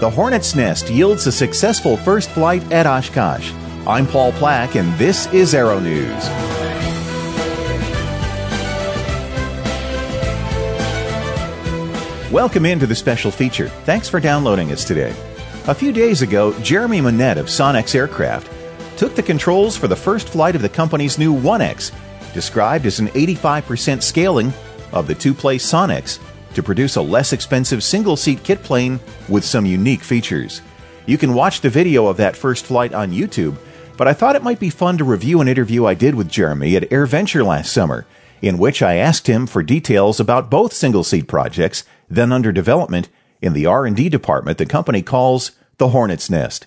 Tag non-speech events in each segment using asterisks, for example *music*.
The Hornet's Nest yields a successful first flight at Oshkosh. I'm Paul Plack, and this is Aero News. Welcome into the special feature. Thanks for downloading us today. A few days ago, Jeremy Monnett of Sonex Aircraft took the controls for the first flight of the company's new Onex, described as an 85% scaling of the two-place Sonex to produce a less expensive single seat kit plane with some unique features. You can watch the video of that first flight on YouTube, but I thought it might be fun to review an interview I did with Jeremy at AirVenture last summer, in which I asked him for details about both single seat projects then under development in the R&D department the company calls the Hornet's Nest.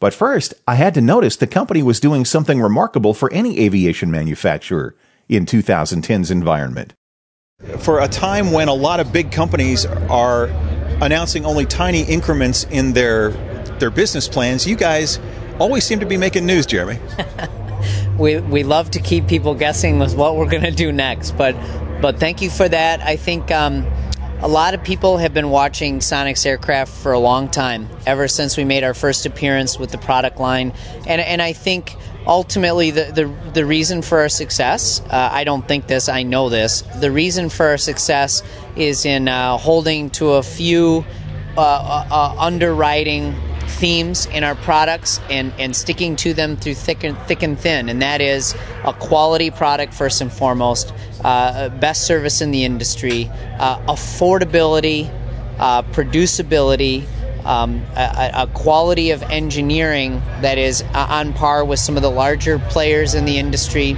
But first, I had to notice the company was doing something remarkable for any aviation manufacturer in 2010's environment for a time when a lot of big companies are announcing only tiny increments in their their business plans, you guys always seem to be making news, Jeremy. *laughs* we we love to keep people guessing with what we're going to do next, but but thank you for that. I think um, a lot of people have been watching Sonex aircraft for a long time, ever since we made our first appearance with the product line, and and I think ultimately the, the, the reason for our success uh, i don't think this i know this the reason for our success is in uh, holding to a few uh, uh, uh, underwriting themes in our products and, and sticking to them through thick and, thick and thin and that is a quality product first and foremost uh, best service in the industry affordability producibility um, a, a, quality of engineering that is uh, on par with some of the larger players in the industry.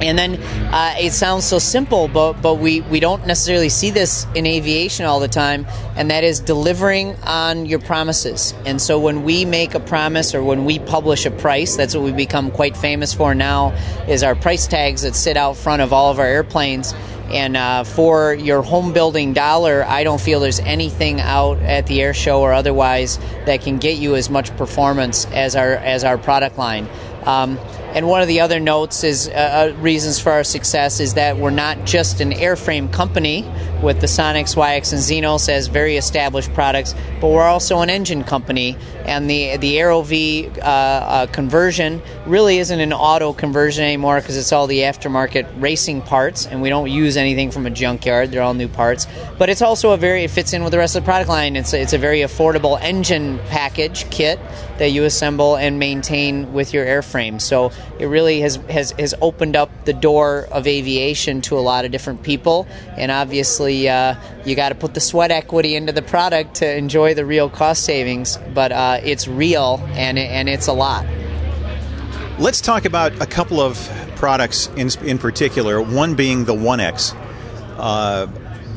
And then uh, it sounds so simple, but but we, we don't necessarily see this in aviation all the time, and that is delivering on your promises. And so when we make a promise or when we publish a price, that's what we become quite famous for now, is our price tags that sit out front of all of our airplanes. And uh, for your home building dollar, I don't feel there's anything out at the air show or otherwise that can get you as much performance as our as our product line. Um, and one of the other notes is uh, uh, reasons for our success is that we're not just an airframe company with the Sonex, Waiex, and Xenos as very established products, but we're also an engine company. And the the AeroVee uh, uh, conversion really isn't an auto conversion anymore because it's all the aftermarket racing parts, and we don't use anything from a junkyard. They're all new parts. But it's also a very it fits in with the rest of the product line. It's a, it's a very affordable engine package kit that you assemble and maintain with your airframe. So it really has, has, has opened up the door of aviation to a lot of different people. And obviously, uh, you got to put the sweat equity into the product to enjoy the real cost savings. But uh, it's real and, and it's a lot. Let's talk about a couple of products in, in particular, one being the Onex. Uh,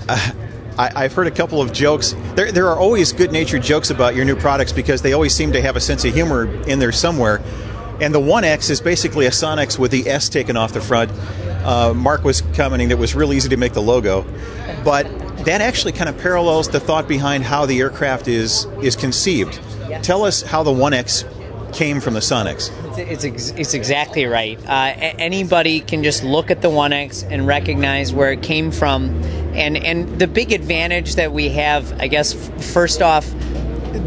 *laughs* I, have heard a couple of jokes. There, there are always good natured jokes about your new products because they always seem to have a sense of humor in there somewhere. And the Onex is basically a Sonex with the S taken off the front. Uh, Mark was commenting that it was real easy to make the logo. But that actually kind of parallels the thought behind how the aircraft is, is conceived. Tell us how the Onex came from the Sonex. It's, it's, it's exactly right. Uh, anybody can just look at the Onex and recognize where it came from. And, and the big advantage that we have, I guess, first off,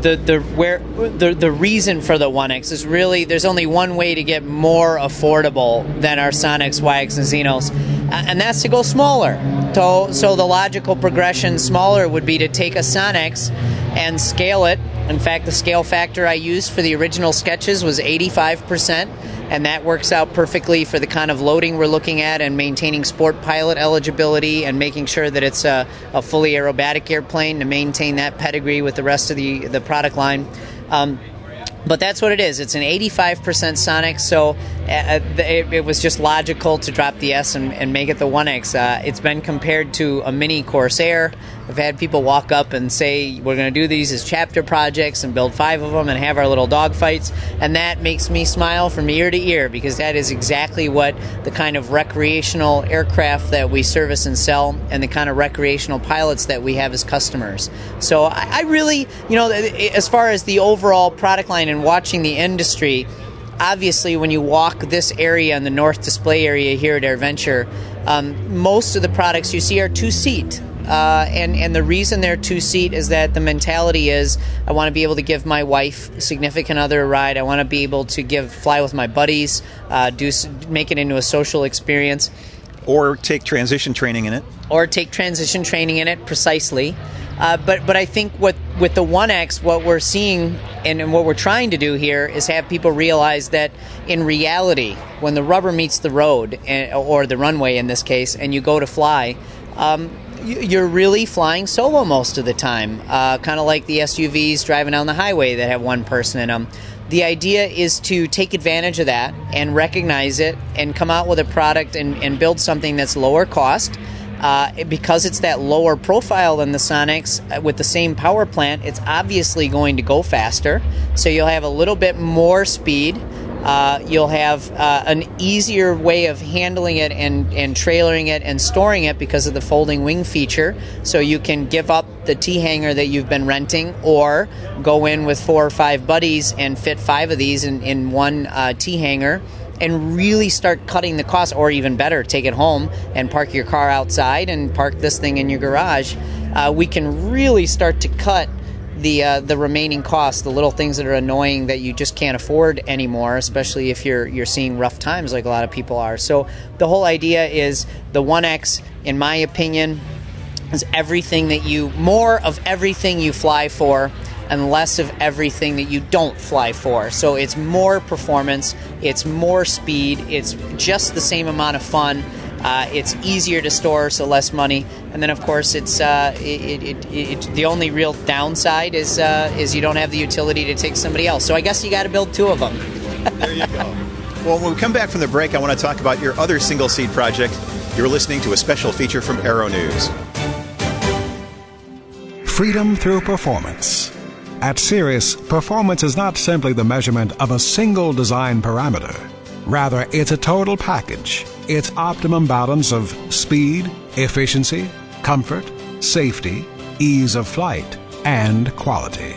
the the where the the reason for the Onex is really there's only one way to get more affordable than our Sonex, Waiex, and Xenos, and that's to go smaller. So so the logical progression smaller would be to take a Sonex and scale it. In fact, the scale factor I used for the original sketches was 85% and that works out perfectly for the kind of loading we're looking at and maintaining sport pilot eligibility and making sure that it's a, a fully aerobatic airplane to maintain that pedigree with the rest of the, the product line. Um, but that's what it is. It's an 85% Sonex, so uh, it, it, was just logical to drop the S and, and make it the Onex. Uh, it's been compared to a mini Corsair. I've had people walk up and say, We're going to do these as chapter projects and build five of them and have our little dog fights. And that makes me smile from ear to ear because that is exactly what the kind of recreational aircraft that we service and sell and the kind of recreational pilots that we have as customers. So I, I really, you know, as far as the overall product line and watching the industry, obviously, when you walk this area in the north display area here at AirVenture, um, most of the products you see are two seat uh, and and the reason they're two seat is that the mentality is I want to be able to give my wife, significant other, a ride. I want to be able to give fly with my buddies, uh, do make it into a social experience, or take transition training in it, or take transition training in it precisely. Uh, but but I think what with the Onex, what we're seeing and, and, what we're trying to do here is have people realize that in reality, when the rubber meets the road eh, or the runway in this case, and you go to fly. Um, you're really flying solo most of the time, uh, kind of like the SUVs driving down the highway that have one person in them. The idea is to take advantage of that and recognize it and come out with a product and, and build something that's lower cost uh, because it's that lower profile than the Sonex uh, with the same power plant, it's obviously going to go faster. So you'll have a little bit more speed. Uh, you'll have uh, an easier way of handling it and, and trailering it and storing it because of the folding wing feature. So you can give up the T hangar that you've been renting or go in with four or five buddies and fit five of these in, in one uh, T hangar and really start cutting the cost, or even better, take it home and park your car outside and park this thing in your garage. Uh, we can really start to cut the uh, the remaining costs, the little things that are annoying that you just can't afford anymore, especially if you're you're seeing rough times like a lot of people are. So the whole idea is the Onex, in my opinion, is everything that you more of everything you fly for and less of everything that you don't fly for. So it's more performance, it's more speed, it's just the same amount of fun. Uh, it's easier to store, so less money. And then, of course, it's uh, it, it, it, the only real downside is uh, is you don't have the utility to take somebody else. So I guess you got to build two of them. there you go. Well, when we come back from the break, I want to talk about your other single seat project. You're listening to a special feature from Aero News. Freedom through performance. At Cirrus, performance is not simply the measurement of a single design parameter. Rather, it's a total package. It's optimum balance of speed, efficiency, comfort, safety, ease of flight, and quality.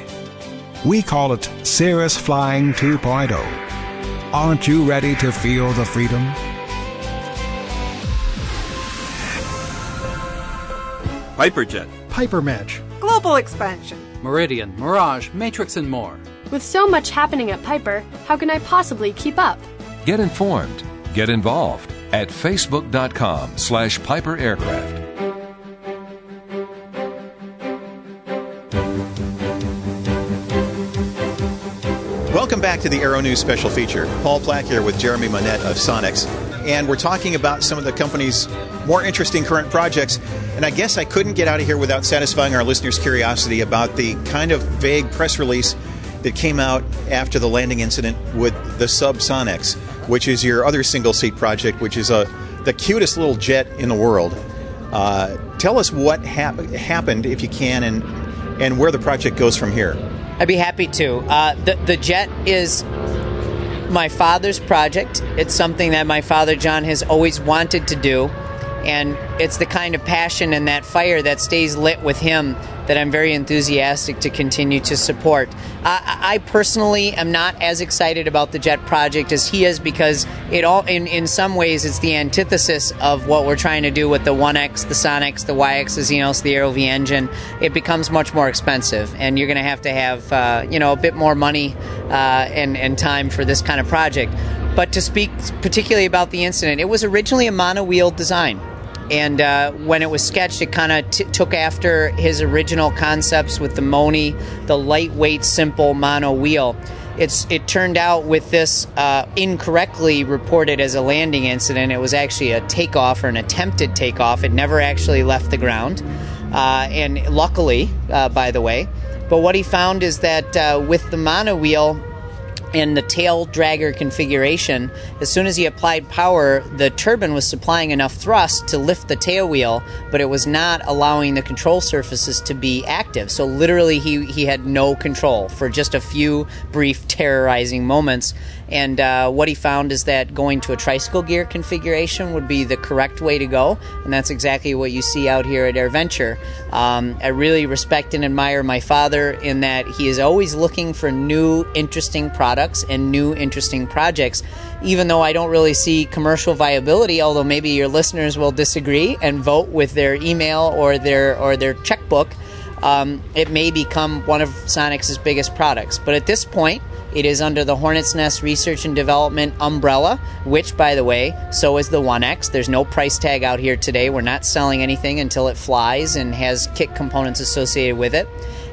We call it Cirrus Flying 2.0. Aren't you ready to feel the freedom? Piperjet, Piper Match, Global Expansion. Meridian, Mirage, Matrix, and more. With so much happening at Piper, how can I possibly keep up? Get informed. Get involved at facebook.com slash Piper Aircraft. Welcome back to the Aero News special feature. Paul Plack here with Jeremy Monnett of Sonex. And we're talking about some of the company's more interesting current projects. And I guess I couldn't get out of here without satisfying our listeners' curiosity about the kind of vague press release that came out after the landing incident with the Sub-Sonex, which is your other single seat project, which is a, the cutest little jet in the world. Uh, tell us what hap- happened, if you can, and, and where the project goes from here. I'd be happy to. Uh, the, the jet is my father's project. It's something that my father, John, has always wanted to do and it's the kind of passion and that fire that stays lit with him that I'm very enthusiastic to continue to support. I, I personally am not as excited about the Jet project as he is because it all, in, in some ways, it's the antithesis of what we're trying to do with the Onex, the Sonex, the Waiex, the Xenos, the AeroVee engine. It becomes much more expensive, and you're going to have to have uh, you know a bit more money uh, and and time for this kind of project. But to speak particularly about the incident, it was originally a mono-wheel design and uh, when it was sketched, it kind of t- took after his original concepts with the Moni, the lightweight, simple mono wheel. It's it turned out with this uh, incorrectly reported as a landing incident. It was actually a takeoff or an attempted takeoff. It never actually left the ground, uh, and luckily, uh, by the way. But what he found is that uh, with the mono wheel, in the tail dragger configuration, as soon as he applied power, the turbine was supplying enough thrust to lift the tail wheel, but it was not allowing the control surfaces to be active. So literally, he, he had no control for just a few brief terrorizing moments. And uh, what he found is that going to a tricycle gear configuration would be the correct way to go, and that's exactly what you see out here at AirVenture. Um, I really respect and admire my father in that he is always looking for new, interesting products products and new interesting projects. Even though I don't really see commercial viability, although maybe your listeners will disagree and vote with their email or their or their checkbook, um, it may become one of Sonex biggest products. But at this point, it is under the Hornet's Nest Research and Development umbrella, which, by the way, so is the Onex. There's no price tag out here today. We're not selling anything until it flies and has kit components associated with it.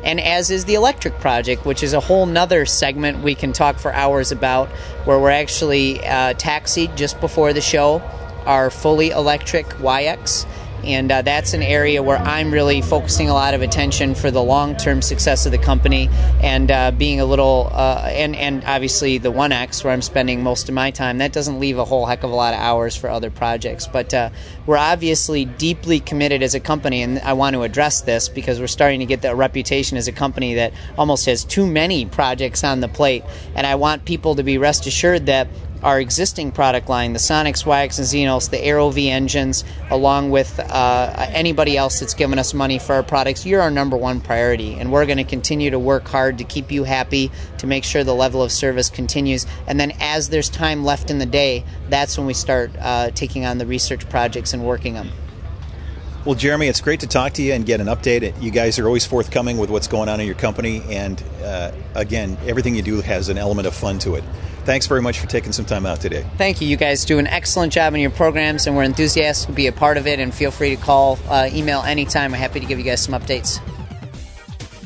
And as is the electric project, which is a whole nother segment we can talk for hours about, where we're actually uh, taxied just before the show our fully electric Waiex and uh, that's an area where I'm really focusing a lot of attention for the long-term success of the company, and uh, being a little, uh, and and obviously the Onex where I'm spending most of my time. That doesn't leave a whole heck of a lot of hours for other projects, but uh, we're obviously deeply committed as a company, and I want to address this because we're starting to get the reputation as a company that almost has too many projects on the plate, and I want people to be rest assured that our existing product line, the Sonex, Waiex, and Xenos, the AeroVee engines, along with uh, anybody else that's given us money for our products, you're our number one priority. And we're going to continue to work hard to keep you happy, to make sure the level of service continues. And then as there's time left in the day, that's when we start uh, taking on the research projects and working them. Well, Jeremy, it's great to talk to you and get an update. You guys are always forthcoming with what's going on in your company, and uh, again, everything you do has an element of fun to it. Thanks very much for taking some time out today. Thank you. You guys do an excellent job in your programs, and we're enthusiastic to be a part of it. And feel free to call, uh, email anytime. We're happy to give you guys some updates.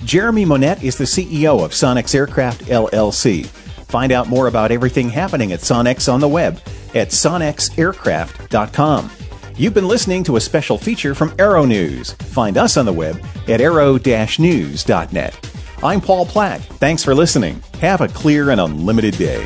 Jeremy Monnett is the CEO of Sonex Aircraft LLC. Find out more about everything happening at Sonex on the web at sonexaircraft.com. You've been listening to a special feature from Aero News. Find us on the web at aero-news.net. I'm Paul Plack. Thanks for listening. Have a clear and unlimited day.